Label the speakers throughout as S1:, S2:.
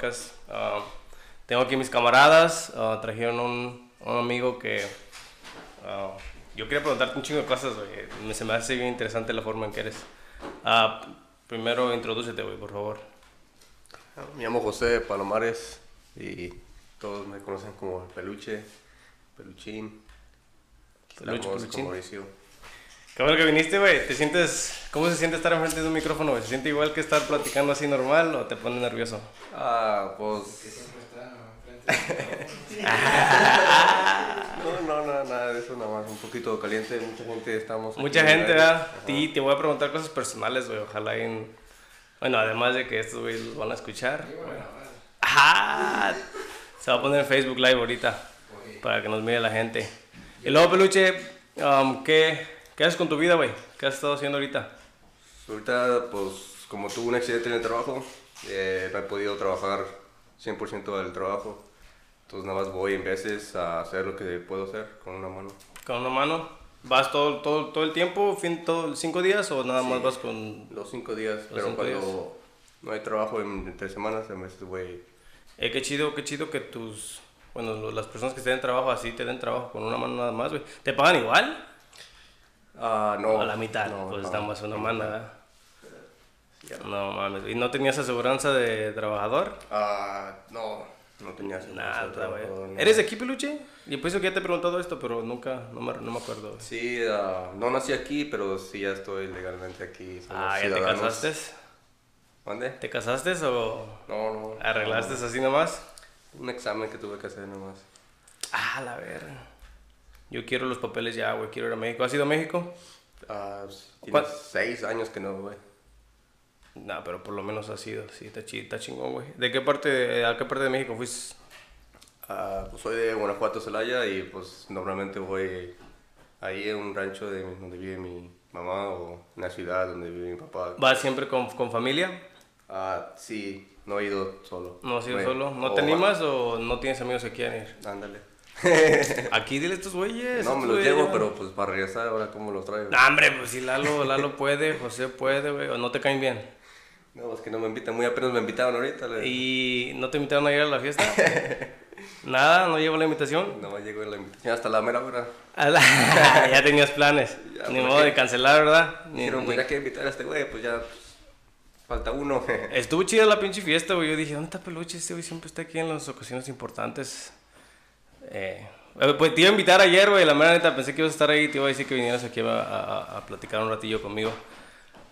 S1: podcast. Ah, tengo aquí mis camaradas, ah, trajeron un, un amigo que... ah, yo quería preguntarte un chingo de cosas, güey. Me- Se me hace bien interesante la forma en que eres. Primero, introdúcete, güey, por favor.
S2: Me llamo José Palomares y todos me conocen como el Peluche, Peluchín.
S1: Peluche, Peluchín.
S2: Mauricio.
S1: Qué bueno que viniste, güey. ¿Te sientes... ¿Cómo se siente estar enfrente de un micrófono, güey? ¿Se siente igual que estar platicando así normal o te pone nervioso?
S2: Ah, pues... No, no, no, nada de eso, nada más un poquito caliente, mucha gente estamos...
S1: Mucha gente. ¿verdad?
S2: Ajá.
S1: Y te voy a preguntar cosas personales, güey. Ojalá en... Bueno, además de que estos güeyes los van a escuchar. bueno. ¡Ajá! Se va a poner en Facebook Live ahorita. Para que nos mire la gente. Y luego, Peluche, um, ¿qué, ¿qué haces con tu vida, güey? ¿Qué has estado haciendo ahorita?
S2: Ahorita, pues, como tuve un accidente en el trabajo, eh, no he podido trabajar 100% del trabajo. Entonces nada más voy en veces a hacer lo que puedo hacer con una mano.
S1: ¿Con una mano? ¿Vas todo, todo, todo el tiempo, fin, todo, cinco días o nada más vas con...
S2: Los cinco días, pero
S1: cinco
S2: cuando
S1: días.
S2: no hay trabajo en, en tres semanas, a veces voy...
S1: Eh, qué chido, qué chido que tus... Bueno, las personas que te den trabajo así te den trabajo con una mano nada más, güey. ¿Te pagan igual?
S2: Ah, no.
S1: a la mitad,
S2: no,
S1: pues
S2: no,
S1: estamos una
S2: no.
S1: mano, ¿verdad? No mames. ¿Y no tenías aseguranza de trabajador?
S2: Ah, no, no tenía así.
S1: Nada, güey.
S2: no.
S1: ¿Eres de aquí, peluche? Y pienso que ya te he preguntado esto, pero nunca, no me, no me acuerdo.
S2: Sí, ah, no nací aquí, pero sí ya estoy legalmente aquí. somos
S1: Ah, ¿ya te casaste?
S2: ¿Mande?
S1: ¿Te casaste o
S2: No, no.
S1: arreglaste
S2: no.
S1: así nomás?
S2: Un examen que tuve que hacer nomás.
S1: Ah, la verga. Yo quiero los papeles ya, güey. Quiero ir a México. ¿Has ido a México?
S2: Ah, pues,
S1: ¿Cuál-
S2: tiene seis años que no, güey.
S1: No, pero por lo menos has ido. Sí, está, chi- está chingón, güey. ¿De qué parte, a qué parte de México fuiste?
S2: Ah, pues soy de Guanajuato, Celaya, y pues normalmente voy ahí en un rancho de, donde vive mi mamá o en una ciudad donde vive mi papá.
S1: ¿Vas siempre con, con familia?
S2: Ah, sí, no he ido solo.
S1: ¿No has ido
S2: Bueno,
S1: solo? ¿No te animas o no tienes amigos que quieran ir?
S2: Ándale.
S1: Aquí dile a estos güeyes.
S2: no, me los llevo,
S1: ya.
S2: pero pues para regresar ahora, ¿cómo los traigo?
S1: No, hombre, pues si Lalo, Lalo puede, José puede, güey. O no te caen bien.
S2: No, es que no me invitan, muy apenas me invitaron ahorita. le-
S1: ¿Y no te invitaron a ir a la fiesta? Nada, no llevo la invitación.
S2: No me llegó la invitación hasta la mera hora.
S1: La- ya tenías planes.
S2: Ya,
S1: Ni
S2: ¿por
S1: modo
S2: qué?
S1: de cancelar, ¿verdad? Ni-
S2: Dijeron, pues
S1: ni-
S2: ya que invitar a este güey, pues ya pues, falta uno.
S1: Estuvo chida la pinche fiesta, güey. Yo dije, ¿dónde está Peluche? Este güey siempre está aquí en las ocasiones importantes. Eh, eh, pues te iba a invitar ayer, güey. La mera neta, pensé que ibas a estar ahí. Te iba a decir que vinieras aquí a, a- a platicar un ratillo conmigo.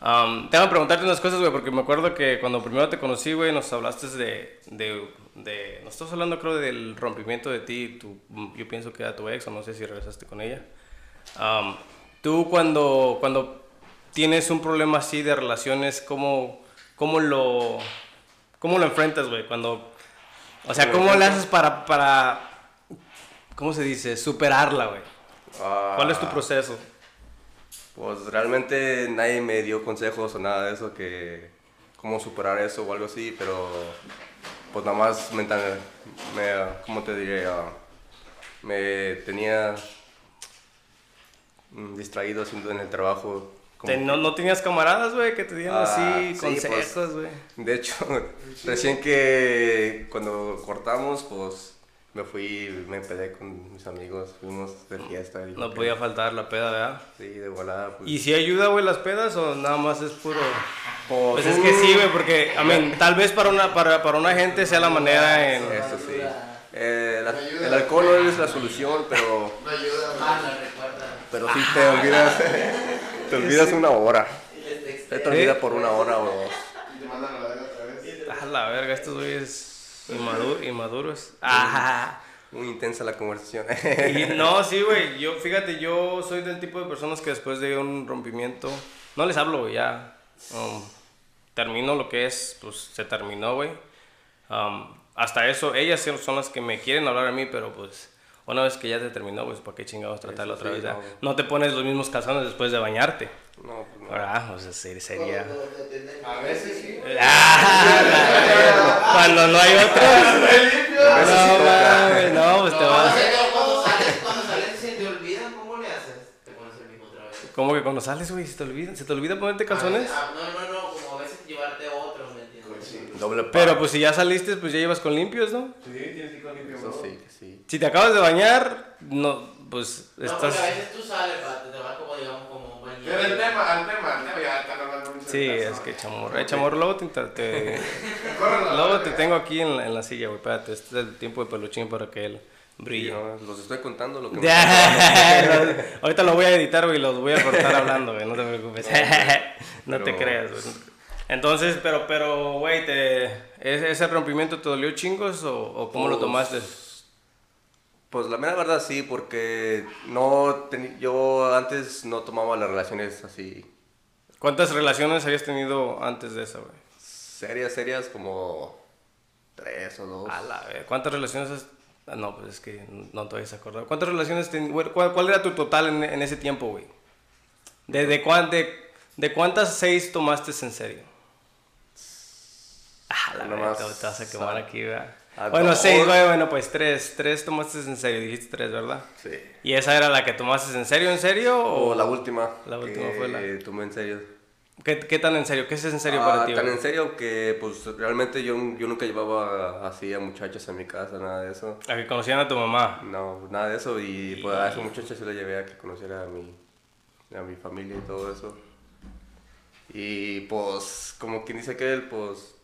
S1: Um, tengo que preguntarte unas cosas, güey, porque me acuerdo que cuando primero te conocí, güey, nos hablaste de, de, de... Nos estás hablando, creo, del rompimiento de ti. Tu, yo pienso que era tu ex, o no sé si regresaste con ella. Um, tú cuando, cuando tienes un problema así de relaciones, ¿cómo, cómo, lo, cómo lo enfrentas, güey? Cuando, o sea,
S2: ¿Cómo
S1: ¿cómo
S2: lo
S1: haces para, para, ¿cómo se dice? Superarla, güey. ¿Cuál es tu proceso?
S2: Pues realmente nadie me dio consejos o nada de eso, que cómo superar eso o algo así, pero pues nada más mental, me, ¿cómo te diré? Ah, me tenía mm, distraído haciendo en el trabajo. como
S1: no, ¿No tenías camaradas, güey, que te dieran
S2: Ah,
S1: así
S2: sí,
S1: consejos, güey?
S2: De hecho, recién que cuando cortamos, pues me fui, me peleé con mis amigos, fuimos de fiesta. y
S1: No podía faltar la peda, ¿verdad?
S2: Sí, de volada. Pues,
S1: ¿Y si ayuda, güey, las pedas o nada más es puro...?
S2: pues,
S1: Pues es que sí, güey, porque, I mean, tal vez para una, para, para una gente sea la manera en...
S2: Eso sí. Eh, la- el alcohol no es la solución, pero,
S3: No ayuda,
S4: Ah, la recuerda.
S2: pero sí te olvidas, te olvidas una hora. Te olvidas por una hora o dos.
S3: Y te mandan a la verga otra vez.
S1: A la verga, estos güeyes inmadu- inmaduros. Ajá.
S2: Muy intensa la conversación.
S1: Y no, sí, güey. Yo, fíjate, yo soy del tipo de personas que después de un rompimiento, no les hablo, ya. um, termino lo que es, pues se terminó, güey. Um, hasta eso, ellas son- las que me quieren hablar a mí, pero pues una vez que ya te terminó, pues ¿para qué chingados tratarla
S2: Eso
S1: otra
S2: sí,
S1: vez?
S2: No
S1: te pones los mismos calzones después de bañarte,
S2: No, pues no.
S1: ¿verdad? O sea, sería...
S3: A veces sí.
S1: Ah, Cuando no hay
S2: sí
S1: No, mames, no, pues te
S4: O
S1: vas.
S4: cuando sales, cuando sales y se te olvidan, ¿cómo le haces? Te pones el mismo otra vez.
S1: ¿Cómo que cuando sales, güey, se te olvida? ¿Se te olvida ponerte calzones?
S4: Ah, no, no, no, como a veces llevarte otros, ¿me entiendes?
S2: Doble par.
S1: Pero pues si ya saliste, pues ya llevas con limpios, ¿no?
S3: Sí, tienes que ir con limpio.
S2: Eso
S3: bro.
S2: sí, sí.
S1: Si te acabas de bañar, no, pues
S4: No,
S1: estás...
S4: porque a veces tú sales, te vas como, digamos.
S3: Pero el tema, al tema, al tema, ya están hablando mucho.
S1: Sí,
S3: de
S1: es que chamorro. Eh, chamorro, luego te, te- luego te tengo aquí en la, en la silla, güey. Espérate, este es el tiempo de peluchín para que él
S2: Sí,
S1: brille.
S2: no, los estoy contando lo que me
S1: ahorita lo voy a editar, güey, los voy a cortar hablando, güey, no te preocupes. no te
S2: pero-
S1: creas, güey. Entonces, pero, pero, güey, te, ¿ese ese rompimiento te dolió chingos o, o cómo lo tomaste?
S2: Pues la mera verdad sí, porque no teni- yo antes no tomaba las relaciones así
S1: ¿Cuántas relaciones habías tenido antes de esa, güey?
S2: serias, serias como tres o dos.
S1: A la vez. ¿Cuántas relaciones has... ah, No, pues es que no te vayas a acordar. ¿Cuántas relaciones ten- güey, cuál, cuál era tu total en, en ese tiempo, güey? ¿De, de, cuán- de, de cuántas seis tomaste en serio? Ah, la verdad, te vas a quemar aquí, ¿verdad?
S2: A
S1: Bueno, seis, güey, bueno, pues tres. Tres tomaste en serio, dijiste tres, ¿verdad?
S2: Sí.
S1: ¿Y esa era la que tomaste en serio, en serio? ¿O
S2: O la última.
S1: La última
S2: que
S1: fue la-
S2: tomé en serio.
S1: ¿Qué, qué tan en serio? ¿Qué es en serio
S2: Ah,
S1: para ti?
S2: Tan en serio que pues realmente yo, yo nunca llevaba así a muchachas a mi casa, nada de eso.
S1: A que conocían a tu mamá.
S2: No, nada de eso y pues a esa muchacha sí la llevé a que conociera a mi, a mi familia y todo eso. Y pues como quien dice que él, pues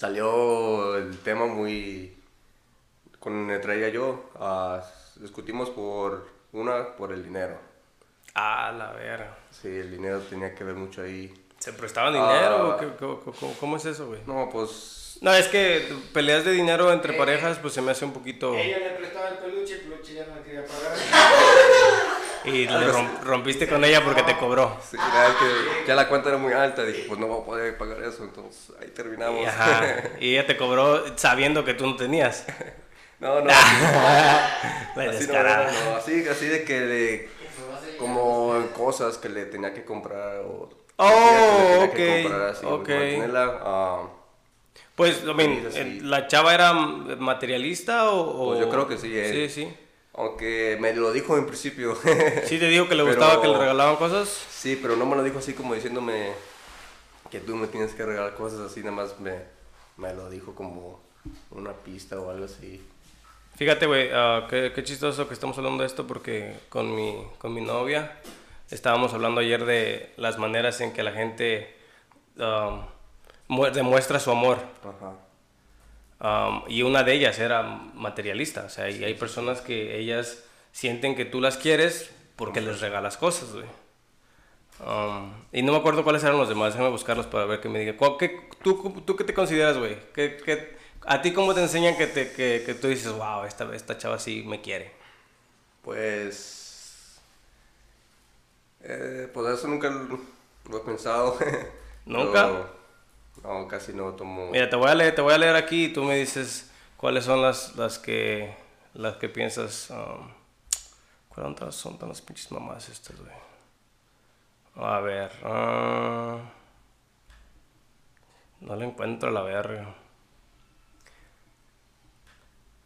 S2: salió el tema muy... Con y yo, ah, discutimos por una, por el dinero.
S1: Ah, la verga.
S2: Sí, el dinero tenía que ver mucho ahí.
S1: ¿Se prestaban dinero?
S2: Ah.
S1: cómo, cómo- cómo es eso, güey?
S2: No, pues
S1: No, es que peleas de dinero entre parejas, pues se me hace un poquito...
S3: Ella le prestaba el peluche, el peluche ya no le quería pagar.
S1: Y rompiste con ella porque te cobró.
S2: sí, la que ya la cuenta era muy alta, dije, pues no voy a poder pagar eso, entonces ahí terminamos.
S1: Y, ajá, y ella te cobró sabiendo que tú no tenías.
S2: no, no,
S1: La
S2: así, no,
S1: descarada.
S2: no, así, así de que le, como cosas que le tenía que comprar o
S1: Oh,
S2: que tenía que
S1: ok,
S2: comprar así,
S1: ok.
S2: mantenerla, ah,
S1: Pues, I mean,
S2: Sí,
S1: eh, ¿la chava era materialista o...? o-
S2: Pues yo creo que sí, eh.
S1: Sí, sí.
S2: Aunque me lo dijo en principio.
S1: Sí te dijo que le
S2: Pero-
S1: gustaba que le regalaban cosas.
S2: sí, pero no me lo dijo así como diciéndome que tú me tienes que regalar cosas así, nada más me, me lo dijo como una pista o algo así.
S1: Fíjate, güey, ah, qué, qué chistoso que estamos hablando de esto porque con mi, con mi novia estábamos hablando ayer de las maneras en que la gente mu- demuestra su amor.
S2: Ajá.
S1: Um, y una de ellas era materialista. O sea, y hay personas que ellas sienten que tú las quieres porque les regalas cosas, güey. Um, y no me acuerdo cuáles eran los demás. Déjame buscarlos para ver que me diga. ¿Cuál- qué- tú, ¿Tú qué te consideras, güey? ¿Qué, qué- a ti cómo te enseñan que, te, que, que tú dices, wow, esta, esta chava sí me quiere?
S2: Pues. Eh, pues eso nunca lo, lo he pensado.
S1: ¿Nunca?
S2: Pero, no, casi no tomo.
S1: Mira, te voy a leer, te voy a leer aquí y tú me dices cuáles son las, las que las que piensas. um, ¿Cuáles son, tan las pinches mamás estas, güey? A ver. ah, no le encuentro la verga.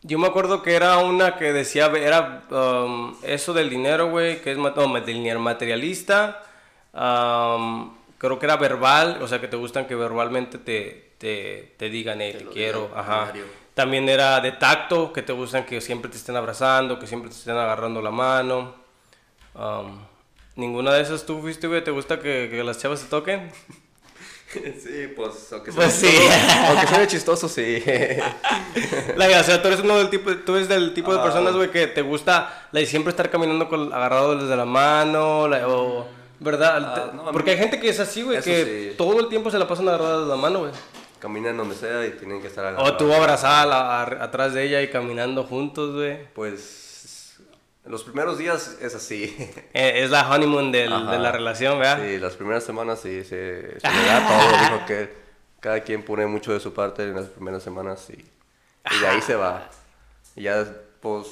S1: Yo me acuerdo que era una que decía, era um, eso del dinero, güey, que es no, materialista. um, creo que era verbal, o sea, que te gustan que verbalmente te, te, te digan, hey, te, quiero. Ajá. También era de tacto, que te gustan que siempre te estén abrazando, que siempre te estén agarrando la mano. Um, Ninguna de esas tú fuiste, güey, ¿te gusta que, que las chavas se toquen?
S2: sí, pues, aunque
S1: Pues
S2: sea
S1: sí.
S2: chistoso- aunque sea chistoso, sí.
S1: Like, o sea, tú eres uno del tipo, tú eres del tipo de
S2: Ajá.
S1: personas, güey, que te gusta like, siempre estar caminando con, agarrado desde la mano, like, o, ¿verdad?
S2: Ah, no,
S1: Porque hay gente que es así, güey, que
S2: sí.
S1: todo el tiempo se la pasan agarrados de la mano, güey.
S2: Caminan donde sea y tienen que estar
S1: O
S2: agarrados.
S1: tú abrazada a la- a- atrás de ella y caminando juntos, güey.
S2: Pues, los primeros días es así.
S1: Eh, es la honeymoon del- de la relación, ¿verdad?
S2: Sí, las primeras semanas sí, se, se le da todo. Dijo que cada quien pone mucho de su parte en las primeras semanas y, y de ahí se va. Y ya, pues,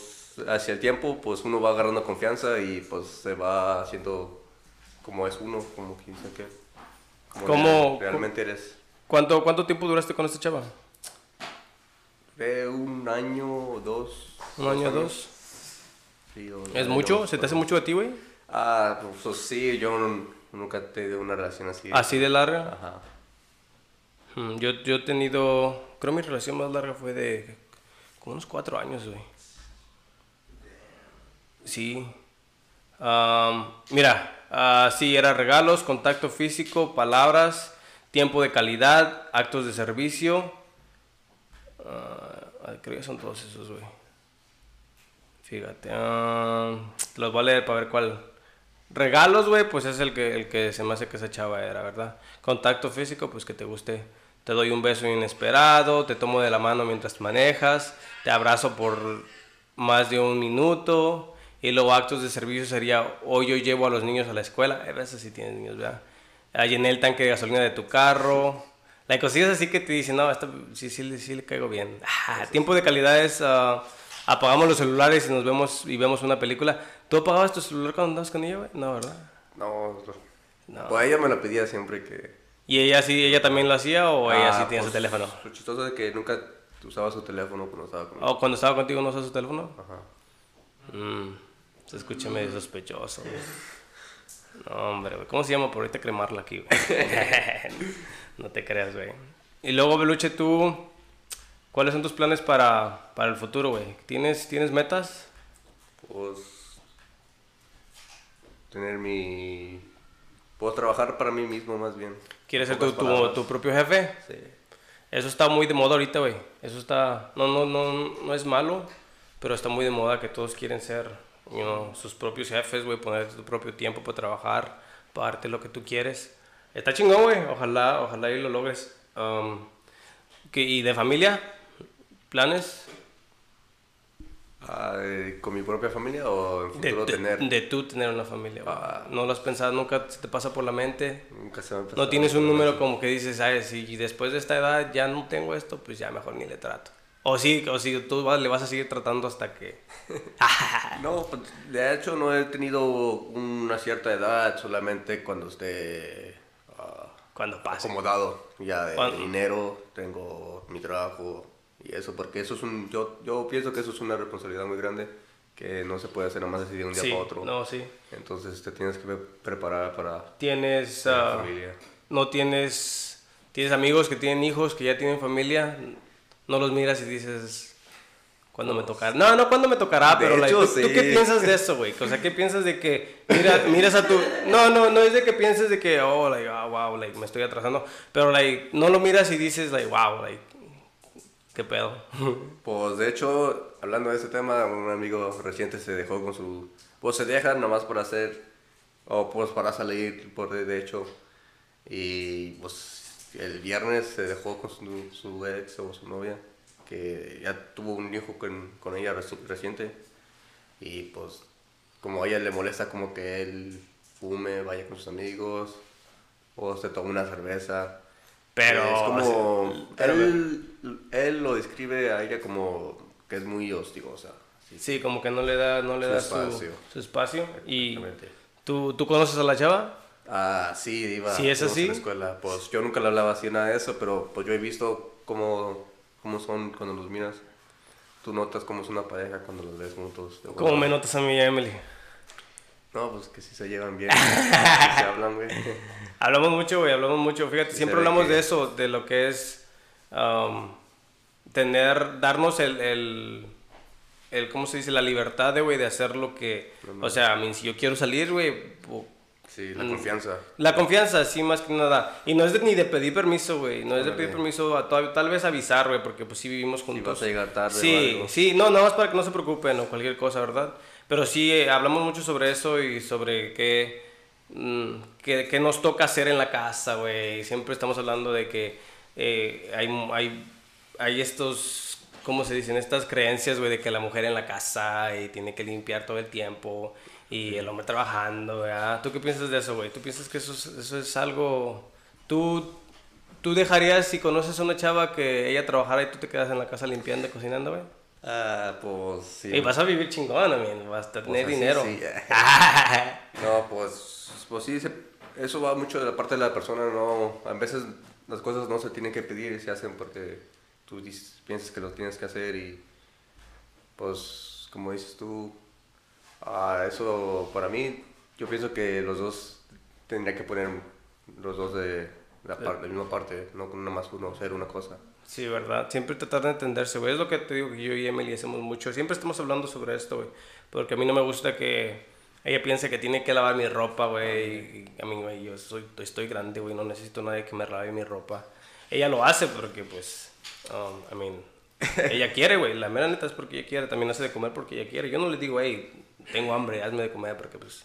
S2: hacia el tiempo, pues uno va agarrando confianza y pues se va haciendo como es uno, como quien dice que. Como
S1: ¿Cómo-
S2: realmente eres.
S1: ¿Cuánto, ¿Cuánto tiempo duraste con esta chava?
S2: De un año o dos.
S1: ¿Un año o dos?
S2: Sí, o un
S1: ¿Es mucho? ¿Se te hace mucho de ti, güey?
S2: Ah, pues sí, yo nun- nunca he tenido una relación así.
S1: ¿Así de larga?
S2: Ajá.
S1: Mm, Yo, yo he tenido, creo mi relación más larga fue de como unos cuatro años, güey. Sí. Am, mira, ah, sí, era regalos, contacto físico, palabras, tiempo de calidad, actos de servicio. Ah, creo que son todos esos, güey. Fíjate. ah, los voy a leer para ver cuál. Regalos, güey, pues es el que, el que se me hace que esa chava era, ¿verdad? Contacto físico, pues que te guste. Te doy un beso inesperado, te tomo de la mano mientras manejas, te abrazo por más de un minuto. Y luego actos de servicio sería, hoy yo llevo a los niños a la escuela. A veces sí tienes niños, ¿verdad? Llené el tanque de gasolina de tu carro. La cosillas así que te dicen, no, esta, sí, sí, sí le caigo bien. Ah, tiempo de calidad es, ah, apagamos los celulares y nos vemos y vemos una película. ¿Tú apagabas tu celular cuando andabas con ella, güey? No, ¿verdad?
S2: No,
S1: No.
S2: pues ella me la pedía siempre que...
S1: ¿Y ella sí, ella también lo hacía o ella
S2: Ah,
S1: sí tenía su
S2: pues,
S1: teléfono?
S2: Lo chistoso es que nunca usaba su teléfono cuando estaba conmigo.
S1: ¿O cuando estaba contigo no usaba su teléfono?
S2: Ajá.
S1: Mm, se escucha medio sospechoso, güey. No, hombre, güey. ¿Cómo se llama? Por ahorita cremarla aquí, güey. no te creas, güey. Y luego, Beluche, tú, ¿cuáles son tus planes para, para el futuro, güey? ¿Tienes, ¿Tienes metas?
S2: Pues... Tener mi... Puedo trabajar para mí mismo más bien.
S1: ¿Quieres ser tu, tu, tu propio jefe?
S2: Sí.
S1: Eso está muy de moda ahorita, güey. Eso está... No, no, no, no es malo, pero está muy de moda que todos quieren ser you know, sus propios jefes, güey. Ponerte tu propio tiempo para trabajar, pagarte lo que tú quieres. Está chingón, güey. Ojalá, ojalá y lo logres. Um, ¿qué- ¿Y de familia? ¿Planes?
S2: Ah, ¿Con mi propia familia o en futuro
S1: de-
S2: tener?
S1: de tú tener una familia.
S2: Ah.
S1: ¿No lo has pensado? ¿Nunca se te pasa por la mente?
S2: Nunca se me ha
S1: No
S2: pasado
S1: tienes un número como que dices, ¿sabes? Si después de esta edad ya no tengo esto, pues ya mejor ni le trato. O sí, o sí, tú vas- le vas a seguir tratando hasta que...
S2: No, pues, de hecho no he tenido una cierta edad, solamente cuando esté ah,
S1: Cuando pase.
S2: acomodado ya de dinero, tengo mi trabajo y eso, porque eso es un, yo, yo pienso que eso es una responsabilidad muy grande que no se puede hacer nada más así de un día
S1: Sí,
S2: para otro.
S1: no, sí.
S2: Entonces te tienes que pre- preparar para
S1: Tienes... ah,
S2: familia.
S1: no tienes... Tienes amigos que tienen hijos, que ya tienen familia. No los miras y dices... ¿Cuándo me tocará? No, no, ¿cuándo me tocará?
S2: De
S1: Pero, like,
S2: hecho,
S1: ¿tú, tú
S2: sí.
S1: qué piensas de eso, güey? O sea, ¿qué piensas de que... Mira, miras a tu... No, no, no es de que pienses de que... Oh, like, ah, wow, like, me estoy atrasando. Pero, like, no lo miras y dices, like, wow, like... ¿Qué pedo?
S2: Pues de hecho, hablando de ese tema, un amigo reciente se dejó con su... Pues se deja nomás por hacer, o pues para salir, por de hecho. Y pues el viernes se dejó con su, su ex o su novia, que ya tuvo un hijo con, con ella reci- reciente. Y pues como a ella le molesta como que él fume, vaya con sus amigos, o se toma una cerveza.
S1: Pero...
S2: Es como.
S1: pero-
S2: él, él lo describe a ella como que es muy hostigosa. Sí,
S1: Sí, como que no le da, no le
S2: Su
S1: da su,
S2: espacio.
S1: su espacio. Y. ¿tú, ¿tú conoces a la chava?
S2: Ah, sí, iba
S1: ¿Sí es así?
S2: a la escuela. Pues yo nunca le hablaba así nada de eso, pero pues yo he visto cómo, cómo son cuando los miras. Tú notas cómo es una pareja cuando los ves juntos.
S1: ¿Cómo me notas a mí Emily?
S2: No, pues que sí se llevan bien. que se hablan, güey.
S1: Hablamos mucho, güey, hablamos mucho. Fíjate,
S2: Sí,
S1: siempre hablamos
S2: que-
S1: de eso, de lo que es um, tener, darnos el, el, el, ¿cómo se dice? La libertad de, güey, de hacer lo que, o sea, a mí, si yo quiero salir, güey,
S2: Sí, la
S1: Mm.
S2: confianza.
S1: la confianza, sí, más que nada. Y no es de- ni de pedir permiso, güey. No es de pedir permiso, a tal, tal vez avisar, güey, porque pues sí vivimos juntos.
S2: vas a llegar tarde o
S1: Sí,
S2: algo.
S1: sí, no, nada más para que no se preocupen o cualquier cosa, ¿verdad? Pero sí, eh, hablamos mucho sobre eso y sobre qué, mm, qué, qué nos toca hacer en la casa, güey. Siempre estamos hablando de que eh, hay, hay, hay estos, ¿cómo se dicen? Estas creencias, güey, de que la mujer en la casa y tiene que limpiar todo el tiempo y el hombre trabajando, ¿verdad? ¿Tú qué piensas de eso, güey? ¿Tú piensas que eso es, eso es algo... ¿Tú, ¿Tú dejarías, si conoces a una chava, que ella trabajara y tú te quedas en la casa limpiando y cocinando, güey?
S2: Ah, pues sí.
S1: Y vas a vivir chingón, amigo. Vas a tener
S2: así
S1: dinero.
S2: sí. No, pues, pues sí, eso va mucho de la parte de la persona, ¿no? A veces las cosas no se tienen que pedir, se hacen porque tú dices- piensas que lo tienes que hacer y pues, como dices tú, ah, eso para mí, yo pienso que los dos tendrían que poner los dos de, la, par- la misma parte, no nada más uno ser una cosa.
S1: Sí, ¿verdad? Siempre tratar de entenderse, güey. Es lo que te digo que yo y Emily hacemos mucho. Siempre estamos hablando sobre esto, güey. Porque a mí no me gusta que ella piense que tiene que lavar mi ropa, güey. y A mí, güey, yo soy, estoy grande, güey. No necesito nadie que me lave mi ropa. Ella lo hace porque, pues, um, I mean, ella quiere, güey. La mera neta es porque ella quiere. También hace de comer porque ella quiere. Yo no le digo, hey, tengo hambre, hazme de comer porque, pues...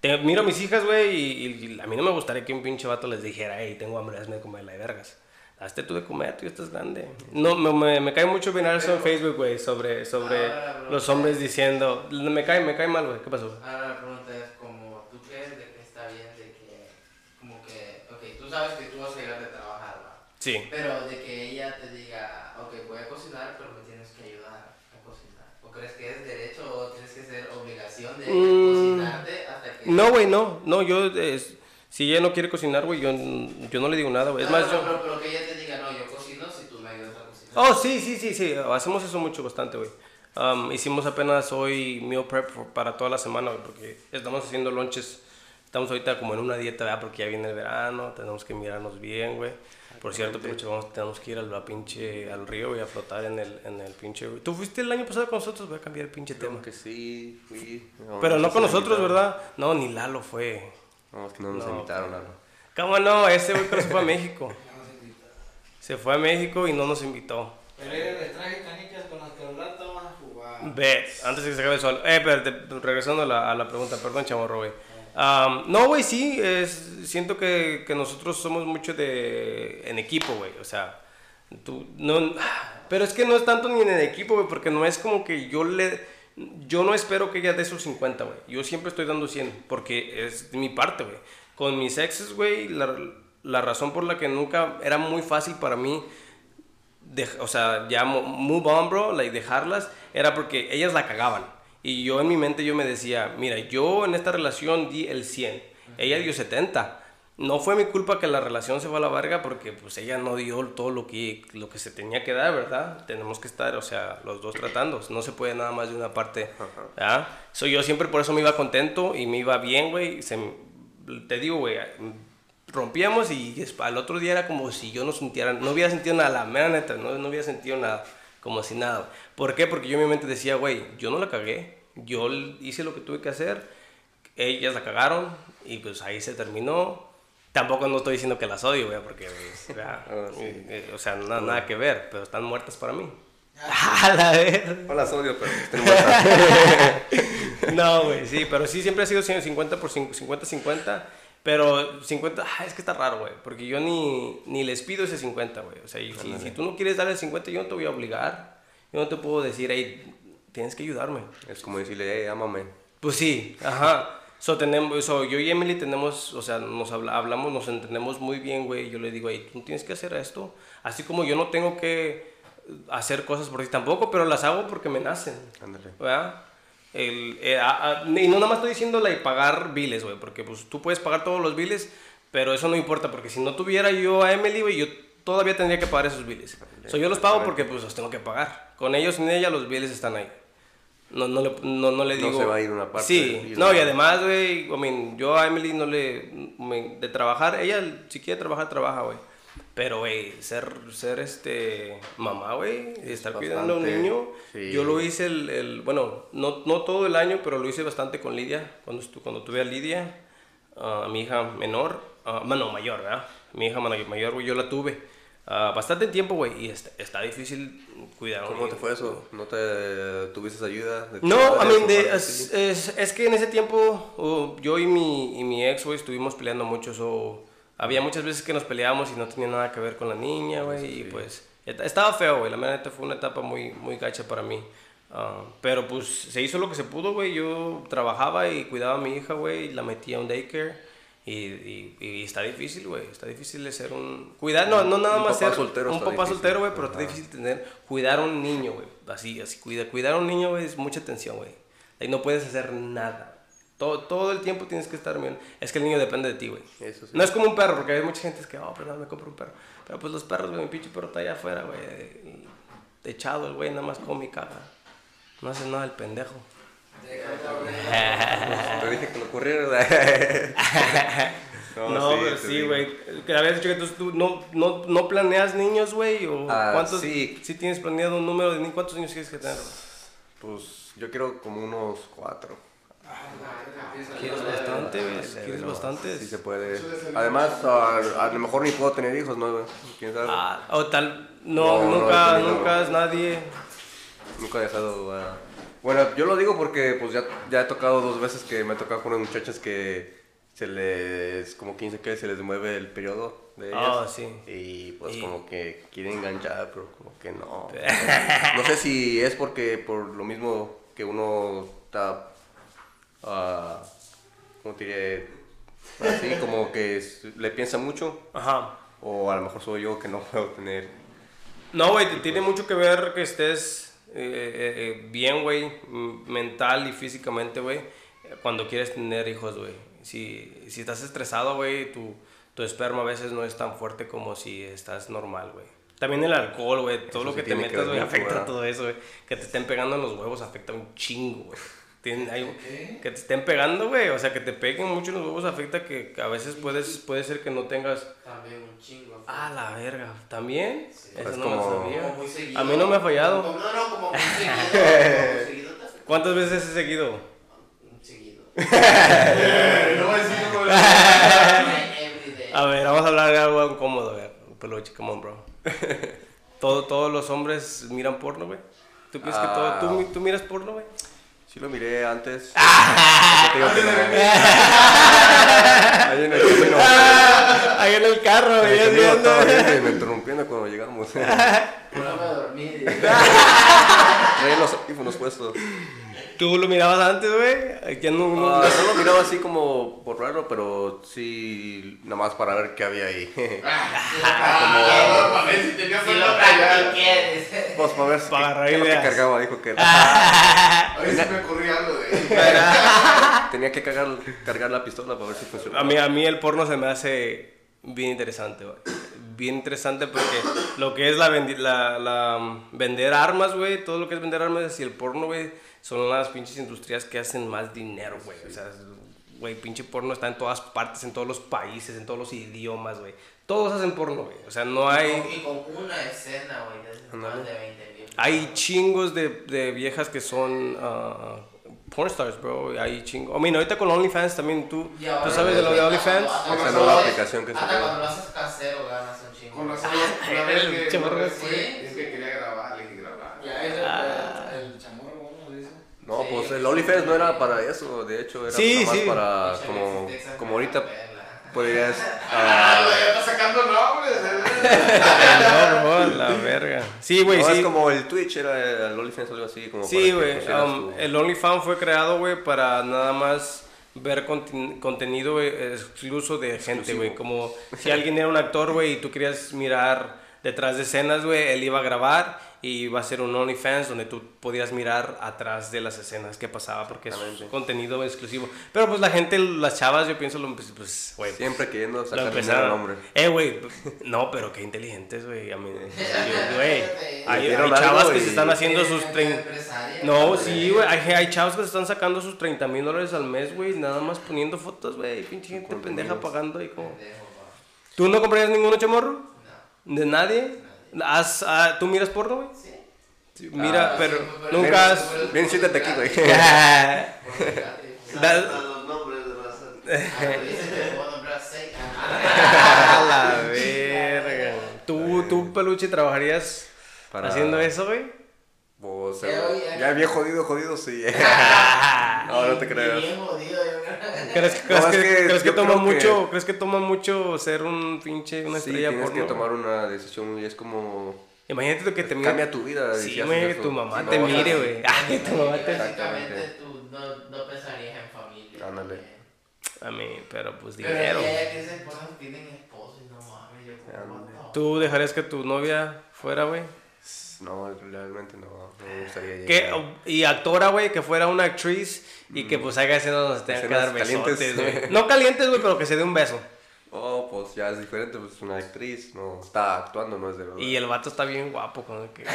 S1: te- miro a mis hijas, güey, y, y a mí no me gustaría que un pinche vato les dijera, hey, tengo hambre, hazme de comer, la de vergas. Hazte tú de comer, tú ya estás grande. No, me, me, me cae mucho mirar eso en Facebook, güey, sobre, sobre
S4: Ahora, bro.
S1: los hombres diciendo... Me cae, me cae mal, güey. ¿Qué pasó?
S4: Ahora la pregunta es como, ¿tú crees de que está bien de que, como que, ok, tú sabes que tú vas a llegar de trabajar, ¿va?
S1: Sí.
S4: Pero de que ella te diga, ok, voy a cocinar, pero me tienes que ayudar a cocinar. ¿O crees que es derecho o tienes que ser obligación de
S1: Mm.
S4: hasta que...
S1: No, güey, no. No, yo... es- si ella no quiere cocinar, güey, yo, yo no le digo nada, güey. Es
S4: No,
S1: más,
S4: no,
S1: yo...
S4: pero, pero que ella te diga, no, yo cocino si tú me ayudas a cocinar.
S1: Oh, sí, sí, sí, sí. Hacemos eso mucho, bastante, güey. Um, hicimos apenas hoy meal prep for- para toda la semana, güey, porque estamos haciendo lunches. Estamos ahorita como en una dieta, ¿verdad? Porque ya viene el verano, tenemos que mirarnos bien, güey. Por cierto, pinche, vamos, tenemos que ir al, a pinche, al río y a flotar en el, en el pinche... ¿Tú fuiste el año pasado con nosotros? Voy a cambiar el pinche tema.
S2: Creo que sí, fui.
S1: Pero no con nosotros,
S2: invitaron.
S1: ¿verdad? No, ni Lalo fue.
S2: No, es que no nos
S1: No,
S2: invitaron, Lalo.
S1: ¿Cómo no? Ese güey se fue a México. Se fue a México y no nos invitó.
S3: Pero les traje canicas con las que al rato van a jugar.
S1: Ve, antes de que se acabe el sol. Eh, espérate, regresando a la, a la pregunta, perdón, chamorro, güey. Am, no, güey, sí, siento que, nosotros somos mucho de en equipo, güey. O sea, tú, no, pero es que no es tanto ni en el equipo, güey, porque no es como que yo le, yo no espero que ella dé sus 50, güey. Yo siempre estoy dando 100, porque es mi parte, güey. Con mis exes, güey, la, razón por la que nunca era muy fácil para mí dej- o sea, ya mo- move on, bro, like dejarlas, era porque ellas la cagaban. Y yo en mi mente yo me decía, mira, yo en esta relación di el 100, ella dio 70. No fue mi culpa que la relación se fue a la verga porque pues ella no dio todo lo que, lo que se tenía que dar, ¿verdad? Tenemos que estar, o sea, los dos tratando. No se puede nada más de una parte, ¿verdad? So, yo siempre por eso me iba contento y me iba bien, güey. Te digo, güey, rompíamos y al otro día era como si yo no sintiera, no hubiera sentido nada, la mera neta, no, no hubiera sentido nada, como si nada. ¿Por qué? Porque yo en mi mente decía, güey, yo no la cagué, yo hice lo que tuve que hacer, ellas la cagaron y pues ahí se terminó. Tampoco no estoy diciendo que las odio, güey, porque, pues, ya,
S2: Ah, sí.
S1: eh, eh, o sea, na- nada que ver, pero están muertas para mí. A la.
S2: No las odio, pero tenemos muertas.
S1: No, güey, sí, pero sí siempre ha sido 50 por 50-50. Pero 50, ah, es que está raro, güey, porque yo ni, ni les pido ese 50, güey. O sea, y si, si tú no quieres darle el 50, yo no te voy a obligar. Yo no te puedo decir, hey, tienes que ayudarme.
S2: Es como decirle, hey, ámame.
S1: Pues sí, ajá. So, tenemos, so, yo y Emily tenemos, o sea, nos habla- hablamos, nos entendemos muy bien, güey. Yo le digo, hey, tú tienes que hacer esto. Así como yo no tengo que hacer cosas por ti tampoco, pero las hago porque me nacen.
S2: Ándale.
S1: ¿verdad? El, eh, a- a- y no nada más estoy diciendo y pagar biles, güey, porque pues tú puedes pagar todos los biles, pero eso no importa, porque si no tuviera yo a Emily, güey, yo todavía tendría que pagar esos biles. So, yo los pago porque pues los tengo que pagar. Con ellos, sin ella, los biles están ahí. No, no, le, no, no le
S2: No
S1: digo...
S2: se va a ir una parte
S1: Sí, no, y
S2: la-
S1: además, güey, I mean, yo a Emily no le... De trabajar, ella si quiere trabajar, trabaja, güey. Pero, güey, ser, ser este mamá, güey, y estar cuidando a un niño,
S2: sí.
S1: yo lo hice el, el- bueno, no, no todo el año, pero lo hice bastante con Lidia, cuando, cuando tuve a Lidia, a mi hija menor, ah, bueno, mayor, ¿verdad? Mi hija mayor, güey, yo la tuve ah, bastante tiempo, güey, y está, está difícil cuidar
S2: ¿Cómo te fue eso? ¿No te tuviste ayuda? de
S1: No, a
S2: padres
S1: mí,
S2: o
S1: de- es, es, es que en ese tiempo oh, yo y mi, y mi ex, güey, estuvimos peleando mucho. so, había muchas veces que nos peleábamos y no tenía nada que ver con la niña, güey. Y pues estaba feo, güey. La verdad fue una etapa muy, muy gacha para mí. Ah, pero pues se hizo lo que se pudo, güey. Yo trabajaba y cuidaba a mi hija, güey. La metía a un daycare. Y, y, y está difícil, güey. Está difícil de ser un... Cuidar, no, no nada
S2: Un
S1: más
S2: papá
S1: ser
S2: soltero
S1: un papá
S2: difícil.
S1: soltero, güey, pero está difícil tener... Cuidar a un niño, güey. Así, así, cuida, cuidar a un niño, güey, es mucha tensión, güey. Ahí no puedes hacer nada. Todo, todo el tiempo tienes que estar bien. Es que el niño depende de ti, güey.
S2: Eso sí.
S1: No es como un perro, porque hay mucha gente que, oh, pero no, me compro un perro. Pero pues los perros, güey, mi pinche perro está allá afuera, güey. Echado el güey, nada más come y caga. No hace nada el pendejo.
S2: Te dije que lo corriera.
S1: No, pero
S2: te
S1: sí, güey. Habías dicho que tú, tú no, no, no planeas niños, güey. ¿O
S2: Ah,
S1: cuántos?
S2: sí.
S1: Sí tienes planeado un número de niños. ¿Cuántos niños quieres que tener?
S2: Pues yo quiero como unos cuatro.
S1: ¿Quieres bastante, ¿Quieres
S2: no,
S1: bastantes?
S2: Sí se puede. Además, a, a lo mejor ni puedo tener hijos, ¿no? ¿Quién sabe?
S1: Ah, o tal. No, nunca, nunca es nadie.
S2: Nunca he dejado. Bueno, yo lo digo porque pues ya, ya he tocado dos veces que me he tocado con unas muchachas que se les, como 15 que se les mueve el periodo de ellas.
S1: Ah, sí.
S2: Y pues
S1: Y-
S2: como que quieren enganchar, pero como que no. no sé si es porque por lo mismo que uno está, ah, ¿cómo te diré? Así como que le piensa mucho.
S1: Ajá.
S2: O a lo mejor soy yo que no puedo tener.
S1: No, güey, tiene mucho que ver que estés eh, eh, eh, bien, güey, mental y físicamente, güey, cuando quieres tener hijos, güey. Si, si estás estresado, güey, tu, tu esperma a veces no es tan fuerte como si estás normal, güey. También el alcohol, güey, todo
S2: Eso
S1: lo que te metas, güey, afecta
S2: ¿verdad?
S1: todo eso, güey. Que te estén pegando en los huevos afecta un chingo, güey. Tienen- hay- que te estén pegando, güey, o sea, que te peguen mucho en los huevos afecta que, que a veces puedes, puede ser que no tengas...
S4: También un chingo.
S1: Ah, la verga, ¿también?
S4: Sí.
S1: Eso
S2: Es
S1: no
S2: como-
S1: lo sabía.
S4: Como muy seguido.
S1: A mí no me ha fallado.
S4: Como- no, no, como muy seguido. como muy seguido te afecta.
S1: ¿Cuántas veces he seguido?
S4: Seguido.
S3: No voy a
S1: ver, vamos a hablar de algo incómodo, a ver. Peluche, come on, bro. Todo, todos los hombres miran porno, güey. ¿Tú piensas que todo, tú, mi- tú miras porno, güey?
S2: Sí lo miré antes.
S1: Ah.
S2: Ahí en el camino.
S1: Ahí en el carro,
S2: En el camino
S1: viendo.
S2: estaba viendo y me interrumpiendo cuando llegamos.
S4: No me dormí.
S2: Traía los audífonos puestos.
S1: ¿Tú lo mirabas antes, güey? ¿Quién no, no-
S2: Ah, no lo miraba así como por raro, pero sí, nada más para ver qué había ahí.
S3: Ah, para ver si tenía.
S2: Pues para ver si
S1: Para
S2: qué lo que cargaba, dijo que
S3: A ver si me ocurría algo de
S2: tenía que cargar, cargar la pistola para ver si funcionaba.
S1: A mí, a mí el porno se me hace bien interesante, güey. Bien interesante porque lo que es la, vendi- la, la, um, vender armas, güey, todo lo que es vender armas y el porno, güey, son las pinches industrias que hacen más dinero, güey. O sea, güey, pinche porno está en todas partes, en todos los países, en todos los idiomas, güey. Todos hacen porno, güey. O sea, no hay...
S4: Y con una escena, güey, más de 20 mil.
S1: Hay chingos de, de viejas que son uh, pornstars, bro. Hay chingos. I mean, ahorita con OnlyFans también tú,
S4: Y ahora,
S1: tú sabes de lo de OnlyFans.
S2: Esa nueva aplicación que salió.
S4: cuando lo haces casero ganas un chingo.
S3: Con una vez que
S1: chamarra,
S3: una vez
S4: sí.
S3: es que quería grabar, le dije grabar.
S5: Ya es el, el chamorro, ¿no? Dice.
S2: No,
S4: Sí,
S2: pues el OnlyFans no era para eso, de hecho era
S1: Sí,
S2: nada más
S1: sí.
S2: para como, como ahorita podrías
S3: Ah,
S2: ah,
S3: ya está sacando nombres.
S1: No, bro, la verga. Sí, güey,
S2: no,
S1: sí.
S2: es como el Twitch era el OnlyFans o algo así como
S1: Sí, güey. um, el OnlyFans fue creado, güey, para nada más ver conten- contenido güey, excluso de gente, güey. Como si alguien era un actor, güey, y tú querías mirar detrás de escenas, güey, él iba a grabar y iba a ser un OnlyFans donde tú podías mirar atrás de las escenas que pasaba porque es contenido exclusivo. Pero pues la gente, las chavas, yo pienso, lo, pues, pues, güey.
S2: siempre queriendo
S1: Lo
S2: sacar al hombre.
S1: Eh, güey. No, pero qué inteligentes, güey. A mí, güey. Hay, chavas que se están haciendo sus
S4: Gente
S1: 30.
S4: empresaria,
S1: No, sí, güey. Hay, hay chavos que se están sacando sus 30 mil dólares al mes, güey. Nada más poniendo fotos, güey. Pinche gente pendeja pagando ahí como. ¿Tú no comprarías ninguno, chamorro?
S4: No.
S1: ¿De nadie? ¿Has, ah, ¿Tú miras porno, güey?
S4: Sí.
S1: Sí, Mira,
S2: Ah,
S1: pero
S4: sí,
S1: nunca has.
S2: Bien, siéntate aquí, güey.
S1: Ah,
S3: los nombres de.
S4: Ah.
S1: A la verga. ¿Tú, tú, peluche, trabajarías
S2: Para-
S1: haciendo eso, güey?
S2: Pues,
S4: oye,
S2: ya bien jodido, jodido, sí. no, no te creas.
S4: Bien jodido, yo creo.
S1: ¿Crees, crees
S2: No,
S1: que,
S2: que
S1: crees que toma
S2: creo que-
S1: mucho, crees que toma mucho ser un pinche una
S2: Sí,
S1: estrella
S2: tienes
S1: porno?
S2: que tomar una decisión y es como...
S1: Imagínate que te mire.
S2: Cambia tu vida.
S1: Sí,
S2: eso.
S1: tu mamá te
S2: no,
S1: mire, güey. Ah, que tu mamá te.
S4: Básicamente tú no, no pensarías en familia.
S2: Ándale.
S1: A mí, pero pues
S4: Pero
S1: dinero.
S4: ya, ya que se ponen, piden esposo y no mames, yo como,
S1: ¿Tú dejarías que tu novia fuera, güey?
S2: No, realmente no. Me gustaría
S1: Que, y actora, güey, que fuera una actriz y que pues haga escenas donde se tenga que dar besotes,
S2: calientes.
S1: güey. No calientes, güey, pero que se dé un beso.
S2: Oh, pues ya es diferente, pues es una actriz, no está actuando, no es de verdad.
S1: Y el vato está bien guapo con el que.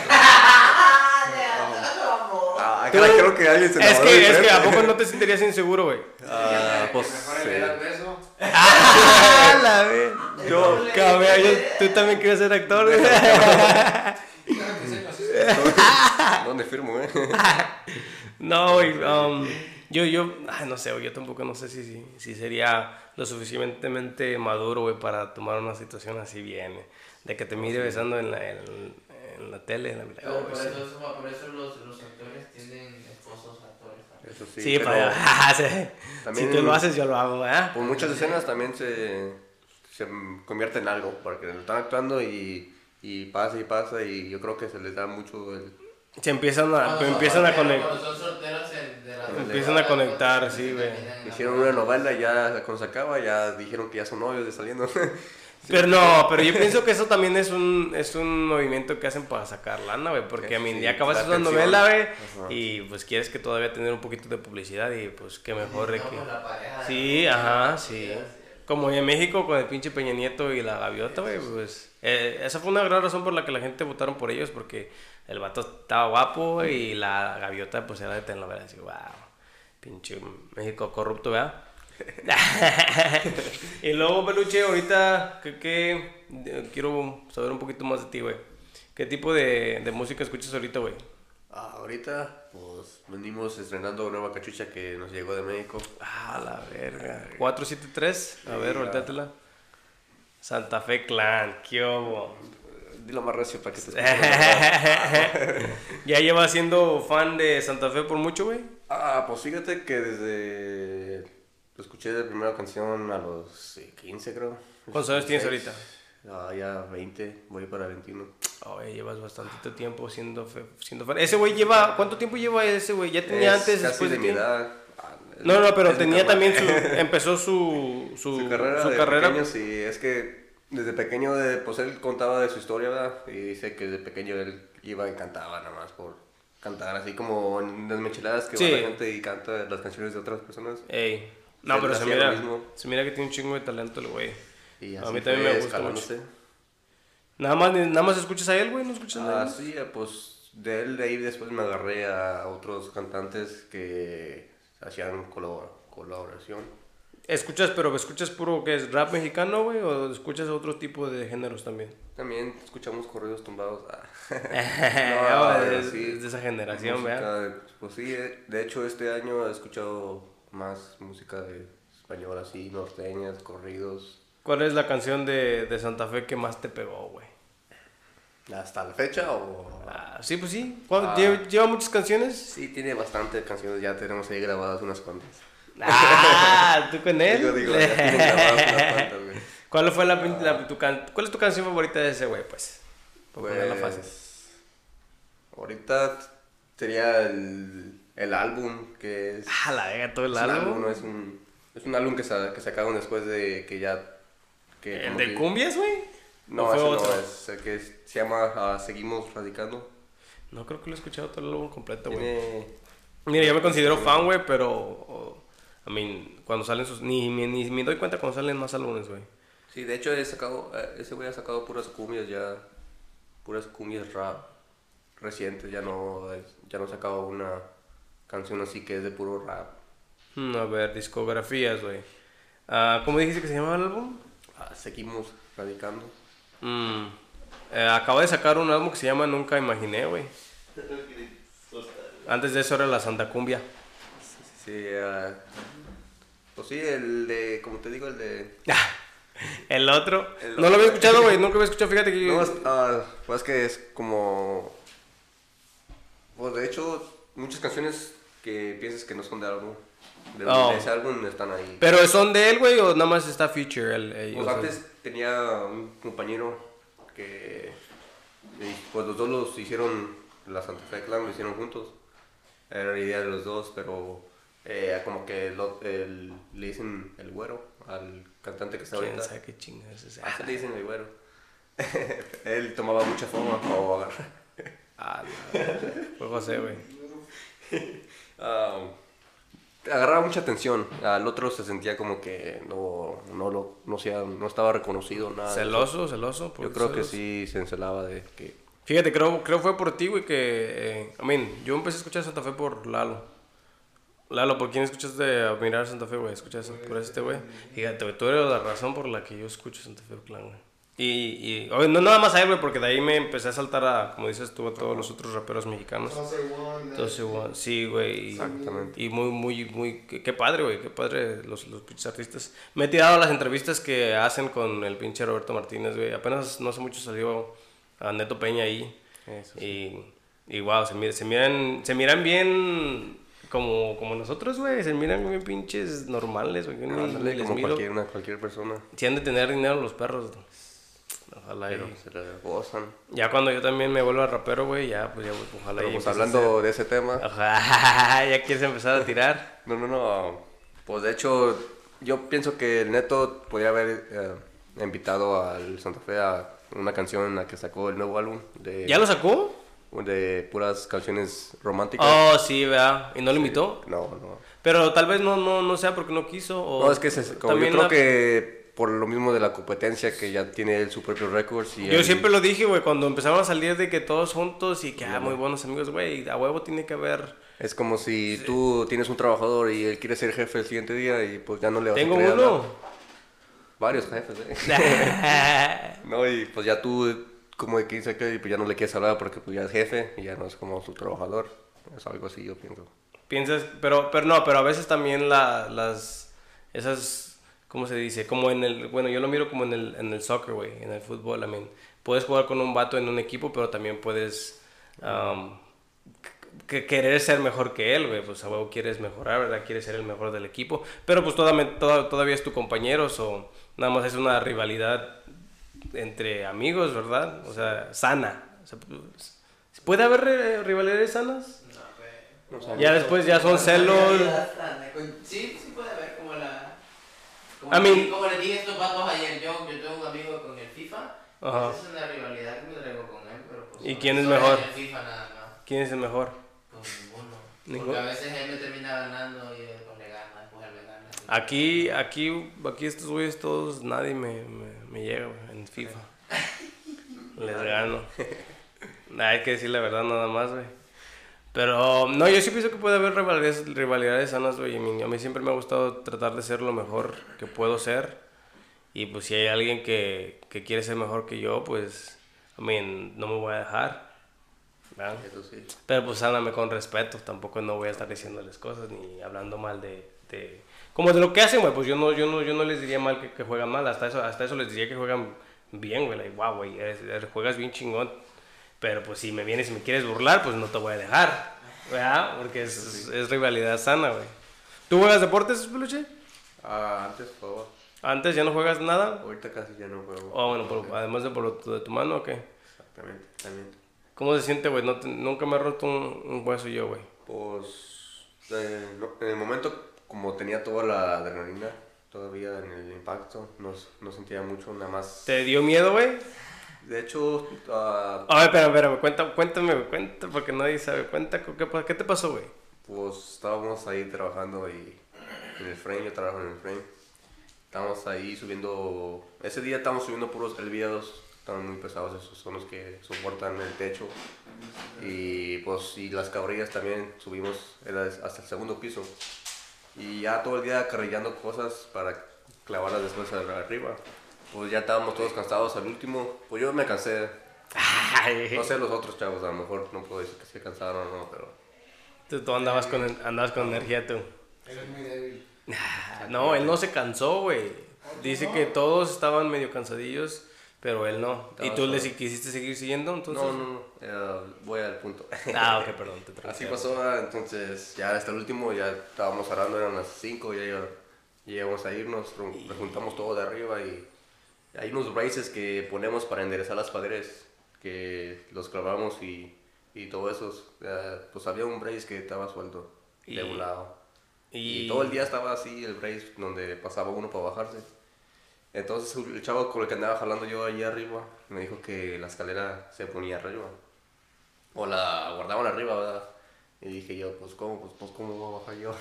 S2: Ah, Ah, creo que alguien se
S1: Es que, es que a poco no te sentirías inseguro, güey.
S2: Ah, pues
S5: Mejor
S2: sí.
S1: ¡Ah, la vez!
S4: Yo,
S1: Cabrón, tú también quieres ser actor, güey.
S2: ¿Dónde firmo, eh?
S1: No, güey. um, yo, yo, ay, no sé, güey. Yo tampoco no sé si, si, si sería lo suficientemente maduro, güey, para tomar una situación así bien. eh, De que te mire besando en la, en, en la tele. En la,
S4: Pero
S1: oh,
S4: por,
S1: sí.
S4: eso, por eso los, los actores tienen esposos actores. también.
S2: Eso sí,
S1: Sí,
S2: pero
S1: para sí.
S2: también-
S1: Si tú lo haces, yo lo hago, ¿verdad?
S2: por muchas escenas también se, se convierte en algo, porque lo están actuando y, y pasa y pasa y yo creo que se les da mucho el...
S1: Se empiezan a,
S4: Cuando
S1: empiezan a conectar.
S4: Cuando son solteros en- de la
S1: Empiezan a conectar, sí, güey.
S2: Hicieron una novela y ya cuando se acaba ya dijeron que ya son novios de saliendo.
S1: Pero no, pero yo pienso que eso también es un, es un movimiento que hacen para sacar lana, güey. Porque a mí
S2: Sí,
S1: ya acabas
S2: la
S1: una novela, güey. Y pues quieres que todavía tener un poquito de publicidad y pues qué mejor de que...
S4: pues,
S1: Sí, ajá, sí. Como en México con el pinche Peña Nieto y la gaviota, güey, pues... eh, esa fue una gran razón por la que la gente votaron por ellos, porque el vato estaba guapo y la gaviota pues era de telenovela. Así, wow, pinche México corrupto, ¿verdad? y luego, Peluche, ahorita, ¿qué, qué? de- quiero saber un poquito más de ti, güey. ¿Qué tipo de, de música escuchas ahorita, güey?
S2: Ah, ahorita pues venimos estrenando nueva cachucha que nos llegó de México.
S1: Ah, la verga. 473, a ver,
S2: Sí,
S1: volteatela. Santa Fe Clan, qué hubo.
S2: Dilo más recio para que te escuchen.
S1: ¿Ya llevas siendo fan de Santa Fe por mucho, güey?
S2: Ah, pues fíjate que desde... Lo escuché de primera canción a los eh, 15 creo.
S1: ¿Cuántos años tienes
S2: 16. Ah, ya 20, voy para 21.
S1: Oye, llevas bastante tiempo siendo, fe- siendo fan. Ese güey lleva, ¿cuánto tiempo lleva ese güey? ¿Ya tenía
S2: Es
S1: antes,
S2: casi
S1: después
S2: de mi edad. Ah,
S1: No, no, pero tenía también su, empezó su, su,
S2: su carrera
S1: su
S2: de
S1: carrera.
S2: sí, es que desde pequeño, de, pues él contaba de su historia, ¿verdad? Y dice que desde pequeño él iba y cantaba nada más por cantar, así como en las micheladas que
S1: Sí.
S2: va la gente y canta las canciones de otras personas.
S1: Ey. No,
S2: Él
S1: pero se mira,
S2: mismo.
S1: se mira que tiene un chingo de talento el güey.
S2: Y
S1: A mí también me gusta mucho. Nada más, nada más escuchas a él, güey, no escuchas a
S2: Ah,
S1: nadie.
S2: sí, pues de él de ahí después me agarré a otros cantantes que hacían colabora- colaboración.
S1: ¿Escuchas, pero escuchas puro que es rap mexicano, güey? ¿O escuchas otro tipo de géneros también?
S2: También escuchamos corridos tumbados. ah.
S1: No, es,
S2: sí,
S1: de esa generación, ¿verdad?
S2: de- Pues sí, eh, de hecho este año he escuchado más música de español así, norteñas, corridos.
S1: ¿Cuál es la canción de, de Santa Fe que más te pegó, güey?
S2: ¿Hasta la fecha o...?
S1: Ah, sí, pues sí. ¿Cuál-
S2: Ah.
S1: ¿Lleva, lleva muchas canciones?
S2: Sí, tiene bastantes canciones, ya tenemos ahí grabadas unas cuantas.
S1: Ah, ¿tú con él?
S2: Digo, digo, ya güey.
S1: ¿Cuál fue la, la- tu can- ¿Cuál es tu canción favorita de ese güey, pues? Para ponerla fácil.
S2: Pues, ahorita sería el, el álbum que es...
S1: Ah, la verga, todo el álbum.
S2: no es un, es un álbum que, sa- que sacaron después de que ya... Que
S1: ¿El de
S2: que-
S1: cumbias, güey?
S2: No,
S1: ¿O fue
S2: ese
S1: otro?
S2: no es, el que se llama ah, Seguimos Radicando.
S1: No creo que lo he escuchado todo el álbum completo, güey.
S2: Tiene...
S1: Mira, yo me considero fan, güey, pero... I mean, cuando salen sus... Ni, ni, ni me doy cuenta cuando salen más álbumes, güey.
S2: Sí, de hecho he sacado, eh, ese güey ha sacado puras cumbias ya, puras cumbias rap recientes, ya no, ya no ha sacado una canción así que es de puro rap.
S1: Hmm, a ver, discografías, güey. Ah, ¿Cómo dijiste que se llamaba el álbum?
S2: Ah, seguimos radicando.
S1: Mm, eh, acaba de sacar un álbum que se llama Nunca Imaginé, güey. Antes de eso era La Santa Cumbia.
S2: Sí, ah, pues sí, el de, como te digo, el de...
S1: El otro.
S2: El
S1: no lo había escuchado, güey. Nunca había escuchado. Fíjate que yo.
S2: No, es, ah, pues que es como... Pues de hecho, muchas canciones que piensas que no son de álbum, de,
S1: Oh.
S2: de ese álbum están ahí.
S1: Pero son de él, güey, o nada más está feature. El, el-
S2: Pues antes tenía un compañero que pues los dos los hicieron la Santa Fe Clan lo hicieron juntos era la idea de los dos pero eh, como que lo- el- le dicen el güero al cantante que está
S1: ¿Quién
S2: ahorita
S1: sabe qué chingas es ese?
S2: así le dicen el güero él tomaba mucha fama o agarrar
S1: Ah, no. Fue José, güey.
S2: Ah, agarraba mucha atención al otro se sentía como que no no lo no, sea, no estaba reconocido nada.
S1: ¿Celoso, celoso?
S2: Yo
S1: ¿Por qué
S2: creo que sí se encelaba de que
S1: Fíjate, creo, creo fue por ti, güey, que... Eh, I mean, yo empecé a escuchar Santa Fe por Lalo. Lalo, ¿por quién escuchaste a mirar Santa Fe, güey? ¿Escuchas por este, güey? Fíjate, güey, tú eres la razón por la que yo escucho Santa Fe Clan, güey. Y, y oye, no nada más a él, güey, porque de ahí me empecé a saltar a, como dices tú, a todos los otros raperos mexicanos.
S5: Entonces,
S1: güey, sí, güey.
S2: Exactamente.
S1: Y muy, muy, muy. Qué, padre, güey. Qué padre los, los pinches artistas. Me he tirado las entrevistas que hacen con el pinche Roberto Martínez, güey. Apenas no hace mucho salió a Neto Peña ahí.
S2: Eso
S1: Y, y wow, se, mira- se, miran, se miran bien como, como nosotros, güey. Se miran bien pinches normales, güey. Les
S2: como
S1: miro.
S2: cualquier, una- cualquier persona.
S1: Si han de tener dinero los perros. Ojalá y-
S2: Pero se la gozan.
S1: Ya cuando yo también me vuelva rapero, güey, ya, pues ya, ojalá
S2: Pero
S1: y
S2: pues hablando de ese tema,
S1: Ajá, ya quieres empezar a tirar.
S2: no, no, no. Pues de hecho, yo pienso que el Neto podría haber eh, invitado al Santa Fe a una canción en la que sacó el nuevo álbum de,
S1: ¿Ya lo sacó?
S2: De puras canciones románticas.
S1: Oh, sí, ¿verdad? ¿Y no lo invitó?
S2: No, no.
S1: Pero tal vez no, no, no sea porque no quiso. O
S2: No, es que se- como yo creo
S1: la-
S2: que por lo mismo de la competencia que ya tiene él su propio récords y
S1: Yo
S2: él-
S1: siempre lo dije, güey, cuando empezaron a salir de que todos juntos y que, ah, muy buenos amigos, güey, a huevo tiene que haber...
S2: Es como si tú tienes un trabajador y él quiere ser jefe el siguiente día y pues ya no le vas
S1: Tengo
S2: a querer
S1: uno.
S2: hablar. Varios jefes, ¿eh? no, y pues ya tú como de que dice que pues ya no le quieres hablar porque pues ya es jefe y ya no es como su trabajador. Es algo así, yo pienso.
S1: Piensas, pero, pero no, pero a veces también la, las, esas, ¿cómo se dice? Como en el, bueno, yo lo miro como en el, en el soccer, güey, en el fútbol, I mean, puedes jugar con un vato en un equipo, pero también puedes um, que querer ser mejor que él, güey, pues a huevo quieres mejorar, ¿verdad? Quieres ser el mejor del equipo, pero pues todavía, toda- todavía es tu compañero, o nada más es una rivalidad entre amigos, ¿verdad? O sea, sana. O sea, pues, ¿Puede haber eh, rivalidades sanas?
S4: No, güey.
S1: Ya después ya son celos.
S4: Sí, sí puede haber como la... Como,
S1: I mean-
S4: como le dije a estos vatos ayer, yo, yo tengo un amigo con el FIFA.
S1: Ajá.
S4: Esa es una rivalidad que me traigo con él, pero pues...
S1: ¿Y quién es mejor?
S4: el FIFA nada más.
S1: ¿Quién es el mejor?
S4: Pues ninguno.
S1: ¿Ninguno?
S4: Porque a veces él me termina ganando y después le gana, después él me gana.
S1: Aquí, aquí, aquí estos güeyes todos, nadie me, me, me llega en FIFA. Les gano. Nah, Hay que decir la verdad nada más, güey. Pero, no, yo sí pienso que puede haber rivalidades, rivalidades sanas, güey. A mí, a mí siempre me ha gustado tratar de ser lo mejor que puedo ser. Y pues si hay alguien que, que quiere ser mejor que yo, pues, I mean, no me voy a dejar.
S2: Eso sí.
S1: Pero pues háblame con respeto, tampoco no voy a estar diciéndoles cosas ni hablando mal de, de- como de lo que hacen, güey, pues yo no, yo no, yo no les diría mal que, que juegan mal, hasta eso, hasta eso les diría que juegan bien, güey, like, wow, güey, juegas bien chingón. Pero pues si me vienes y me quieres burlar, pues no te voy a dejar, ¿verdad? Porque es, es rivalidad sana, güey. ¿Tú juegas deportes, peluche?
S2: Ah, antes jugaba.
S1: Antes ya no juegas nada.
S2: Ahorita casi ya no juego.
S1: O bueno, por- además de por lo tu- de tu mano, ¿o qué?
S2: Exactamente, también.
S1: ¿Cómo se siente, güey? No nunca me he roto un, un hueso yo, güey.
S2: Pues eh, no- en el momento, como tenía toda la adrenalina todavía en el impacto, no, no sentía mucho, nada más.
S1: ¿Te dio miedo, güey?
S2: De hecho, ah,
S1: A ver, espérame, cuenta, cuéntame, güey, cuenta, porque nadie sabe. Cuenta, ¿qué, qué te pasó, güey?
S2: pues estábamos ahí trabajando y en el frame, yo trabajo en el frame. Estábamos ahí subiendo, ese día estábamos subiendo puros elviados, estaban muy pesados, esos son los que soportan el techo. Y pues, y las cabrillas también subimos hasta el segundo piso. Y ya todo el día acarrillando cosas para clavarlas después arriba. Pues ya estábamos todos cansados al último. Pues yo me cansé. No sé los otros chavos, a lo mejor no puedo decir que se cansaron o no, pero...
S1: Tú, tú andabas, con, andabas con energía, tú.
S5: Eres muy débil.
S1: No, él no se cansó, güey. Dice que todos estaban medio cansadillos, pero él no. ¿Y tú le quisiste seguir siguiendo, entonces?
S2: No, no, no, eh, voy al punto.
S1: Ah, ok, perdón. Te
S2: Así pasó, ah, entonces ya hasta el último ya estábamos hablando, eran las 5, ya, íbamos a irnos, ru- juntamos todo de arriba y hay unos braces que ponemos para enderezar las paredes, que los clavamos y, y todo eso. eh, pues había un brace que estaba suelto de un lado.
S1: Y,
S2: Y todo el día estaba así el brace donde pasaba uno para bajarse. Entonces el chavo con el que andaba jalando yo allí arriba me dijo que la escalera se ponía arriba. O la guardaban arriba, ¿verdad? Y dije yo, pues ¿cómo? Pues, pues ¿cómo voy a bajar yo?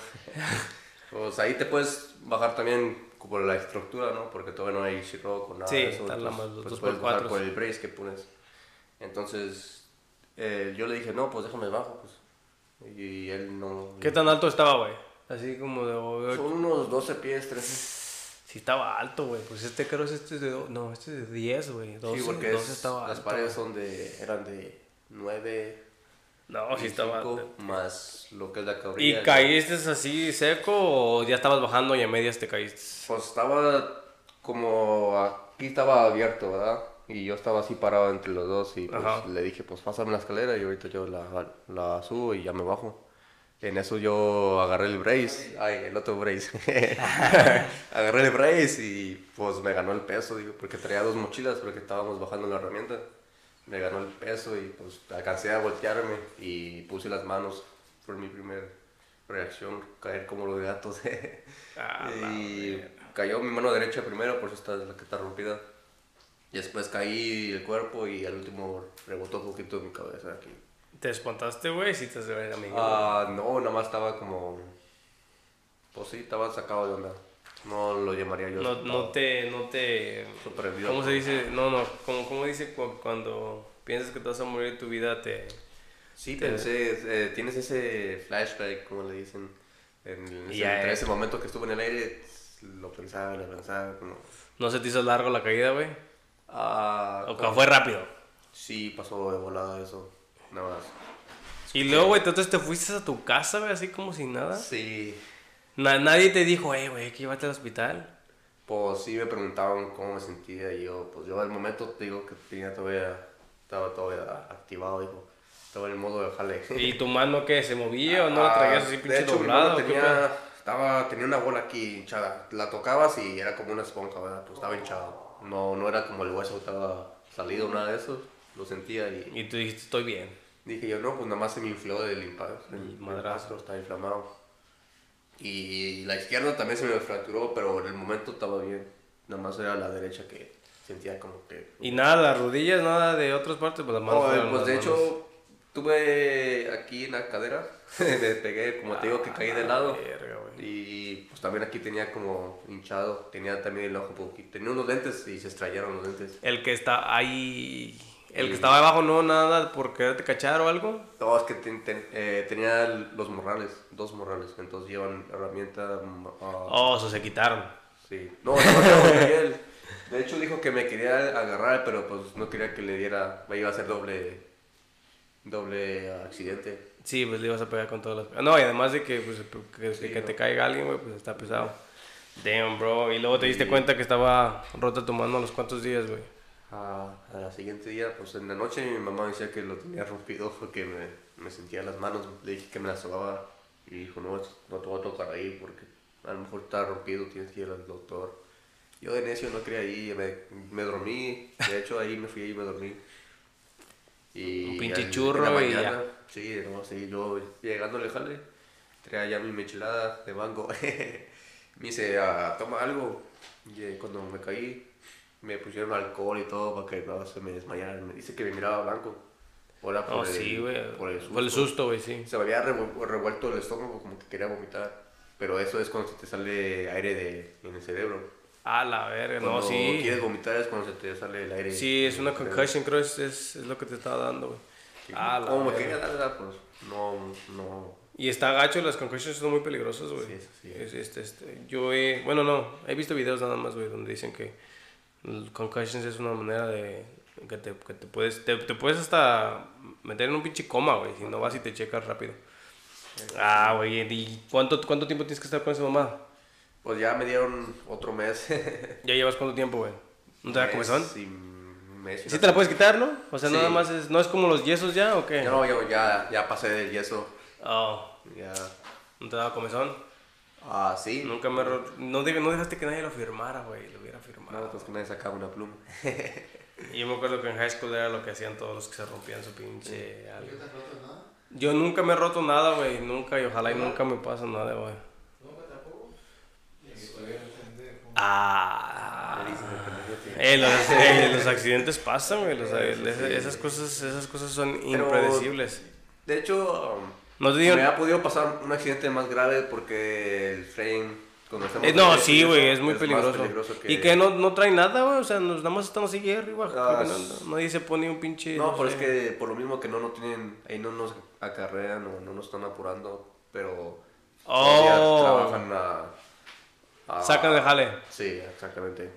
S2: pues ahí te puedes bajar también por la estructura, ¿no? Porque todavía no hay o nada
S1: Sí,
S2: de eso.
S1: la
S2: entonces,
S1: más- los
S2: pues, puedes bajar por el brace que pones. Entonces, eh, yo le dije, no, pues déjame bajo, pues. Y él no...
S1: ¿Qué tan alto estaba, güey? Así como de...
S2: Son unos 12 pies, 13.
S1: Sí estaba alto, güey. Pues este creo que este es de... No, este es de 10, güey. 12,
S2: Sí, porque
S1: 12
S2: es-
S1: estaba
S2: las
S1: alto,
S2: paredes son de, eran de 9
S1: No, sí estaba alto.
S2: más lo que es la
S1: ¿Y
S2: cabrilla.
S1: caíste así seco o ya estabas bajando y a medias te caíste?
S2: Pues estaba como aquí estaba abierto, ¿verdad? Y yo estaba así parado entre los dos y pues le dije, pues pásame la escalera y ahorita yo la, la subo y ya me bajo. En eso yo agarré el brace, ay, el otro brace. agarré el brace y pues me ganó el peso, digo, porque traía dos mochilas porque estábamos bajando la herramienta. Me ganó el peso y pues alcancé a voltearme y puse las manos. Fue mi primera reacción, caer como los gatos.
S1: Ah,
S2: y cayó mi mano derecha primero, por eso está la que está rompida. Y después caí el cuerpo y al último rebotó un poquito mi cabeza aquí.
S1: ¿Te espantaste, güey? Sí te se amigo.
S2: Ah, no, nada más estaba como... Pues sí, estaba sacado de onda. No lo llamaría yo.
S1: no, no te... No te...
S2: Sorprendió.
S1: ¿Cómo se dice? No, no. ¿Cómo, cómo dice cu- cuando piensas que te vas a morir tu vida? Te...
S2: Sí,
S1: Te-
S2: pensé, eh, tienes ese flashback, como le dicen. En, ese,
S1: Y
S2: en ese momento que estuve en el aire, lo pensaba, lo pensaba, como...
S1: ¿No se te hizo largo la caída, güey?
S2: Ah,
S1: ¿O que fue rápido?
S2: Sí, pasó de volada eso, nada más.
S1: Y luego, güey, entonces te fuiste a tu casa, güey, así como sin nada.
S2: Sí,
S1: Na- nadie te dijo, eh, güey, que llevarte al hospital.
S2: Pues sí me preguntaban cómo me sentía y yo, pues yo al momento te digo que tenía todavía, estaba todavía activado, dijo. Estaba en el modo de jale.
S1: ¿Y tu mano qué? ¿Se movía o no la traías así
S2: Ah,
S1: pinche
S2: de hecho, mi
S1: doblada?
S2: mano
S1: o qué pedo?
S2: tenía, estaba, tenía una bola aquí hinchada. La tocabas y era como una esponja, ¿verdad? Pues estaba hinchado. No, no era como el hueso estaba salido, nada de eso. Lo sentía y
S1: Y tú dijiste, estoy bien.
S2: dije yo, no, pues nada más se me infló del impacto.
S1: Y madrazo.
S2: Estaba inflamado. Y la izquierda también se me fracturó, pero en el momento estaba bien. Nada más era la derecha que sentía como que...
S1: Y nada, las rodillas, nada de otras partes, pues las manos.
S2: No,
S1: fueron
S2: pues
S1: las
S2: de
S1: manos.
S2: hecho, tuve aquí en la cadera, me pegué, como te digo, que caí de lado.
S1: Ah, Verga, güey.
S2: Y pues también aquí tenía como hinchado, tenía también el ojo. Tenía unos lentes y se estrellaron los lentes.
S1: El que está ahí. El que estaba abajo, no, nada, por quererte cachar o algo.
S2: No, es que ten- ten- eh, tenía los morrales, dos morrales, entonces llevan herramienta... ah,
S1: Oh, eso se quitaron.
S2: Sí. No, no, no. De hecho dijo que me quería agarrar, pero pues no quería que le diera, me iba a hacer doble, doble accidente.
S1: Sí, pues le ibas a pegar con todas las. No, y además de que, pues, que,
S2: Sí,
S1: que
S2: no.
S1: te caiga alguien, güey, pues está pesado. Damn, bro. Y luego te diste cuenta que estaba rota tu mano a los cuantos días, güey.
S2: Ah, al siguiente día, pues en la noche mi mamá decía que lo tenía rompido porque me, me sentía las manos, le dije que me las sobaba y dijo, no, no te voy a tocar ahí porque a lo mejor está rompido, tienes que ir al doctor. Yo de necio no quería ir, me, me dormí, de hecho ahí me fui y me dormí. Y
S1: Un pinche churro
S2: en la
S1: y ya.
S2: mañana, Sí, no, sí, yo llegando al jale, traía ya mi michelada de mango. me dice, ah, toma algo. Y eh, cuando me caí, me pusieron alcohol y todo para que no se me desmayara. Me dice que me miraba blanco. Ahora por
S1: Oh,
S2: el,
S1: sí,
S2: por el susto.
S1: Por el susto, güey, sí.
S2: Se me había revu- revuelto el estómago como que quería vomitar. Pero eso es cuando se te sale aire de, en el cerebro.
S1: Ah, la verga, no,
S2: Cuando
S1: sí.
S2: quieres vomitar es cuando se te sale el aire.
S1: Sí, es una concussion, creo, es, es, es lo que te estaba dando, güey.
S2: Sí.
S1: Ah, la
S2: Como me quería dar, pues no, no.
S1: Y está gacho, las concussions son muy peligrosas, güey.
S2: Sí, sí.
S1: Es, este, este, yo he, bueno, no, he visto videos nada más, güey, donde dicen que el concussions es una manera de que te, que te puedes, te, te puedes hasta meter en un pinche coma, güey, si no vas y te checas rápido. Ah, güey, ¿y cuánto, cuánto tiempo tienes que estar con esa mamá?
S2: Pues ya me dieron otro mes.
S1: ¿Ya llevas cuánto tiempo, güey? ¿No te da comezón?
S2: y mes
S1: ¿Sí te la puedes quitar, no? O sea,
S2: Sí.
S1: nada más es, ¿no es como los yesos ya o qué?
S2: No, yo ya, ya pasé del yeso.
S1: Oh,
S2: Ya.
S1: ¿no te daba comezón?
S2: Ah, sí.
S1: Nunca me... ro- No, de- no dejaste que nadie lo firmara, güey, lo hubiera firmado.
S2: No, pues que me sacaba una pluma.
S1: Y yo me acuerdo que en high school era lo que hacían todos los que se rompían su pinche algo.
S5: ¿No te has roto nada?
S1: Yo nunca me he roto nada, güey, nunca, y ojalá y nunca me pasa nada, güey.
S3: ¿Nunca tampoco?
S1: Ah. Eh, los, eh, los accidentes pasan, güey, los- eh, esas cosas, esas cosas son
S2: Pero-
S1: impredecibles.
S2: De hecho, um,
S1: No te digo,
S2: me ha podido pasar un accidente más grave porque el frame
S1: Eh, no, sí, güey, es muy peligroso.
S2: que-
S1: Y que no, no trae nada, güey, o sea, nos, nada más estamos así arriba,
S2: Ah,
S1: caminando. Nadie se pone un pinche...
S2: No, pero
S1: sé.
S2: es que por lo mismo que no, no tienen, ahí no nos acarrean o no nos están apurando, pero
S1: Oh.
S2: trabajan a, a-
S1: Sacan de jale.
S2: Sí, exactamente.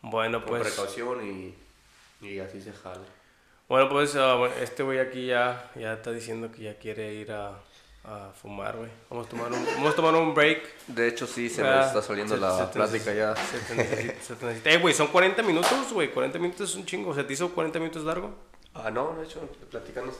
S1: Bueno,
S2: Con
S1: pues...
S2: precaución y, y así se jale.
S1: Bueno, pues bueno, este güey aquí ya, ya está diciendo que ya quiere ir a, a fumar, güey. Vamos a tomar un, vamos a tomar un break.
S2: De hecho, sí, se
S1: Ah,
S2: me está saliendo
S1: se-
S2: la
S1: se
S2: plática ya.
S1: Se te necesita, se te necesita. Eh, güey, son 40 minutos, güey. 40 minutos es un chingo. ¿Se te hizo 40 minutos largo?
S2: Ah, no, de hecho, platicando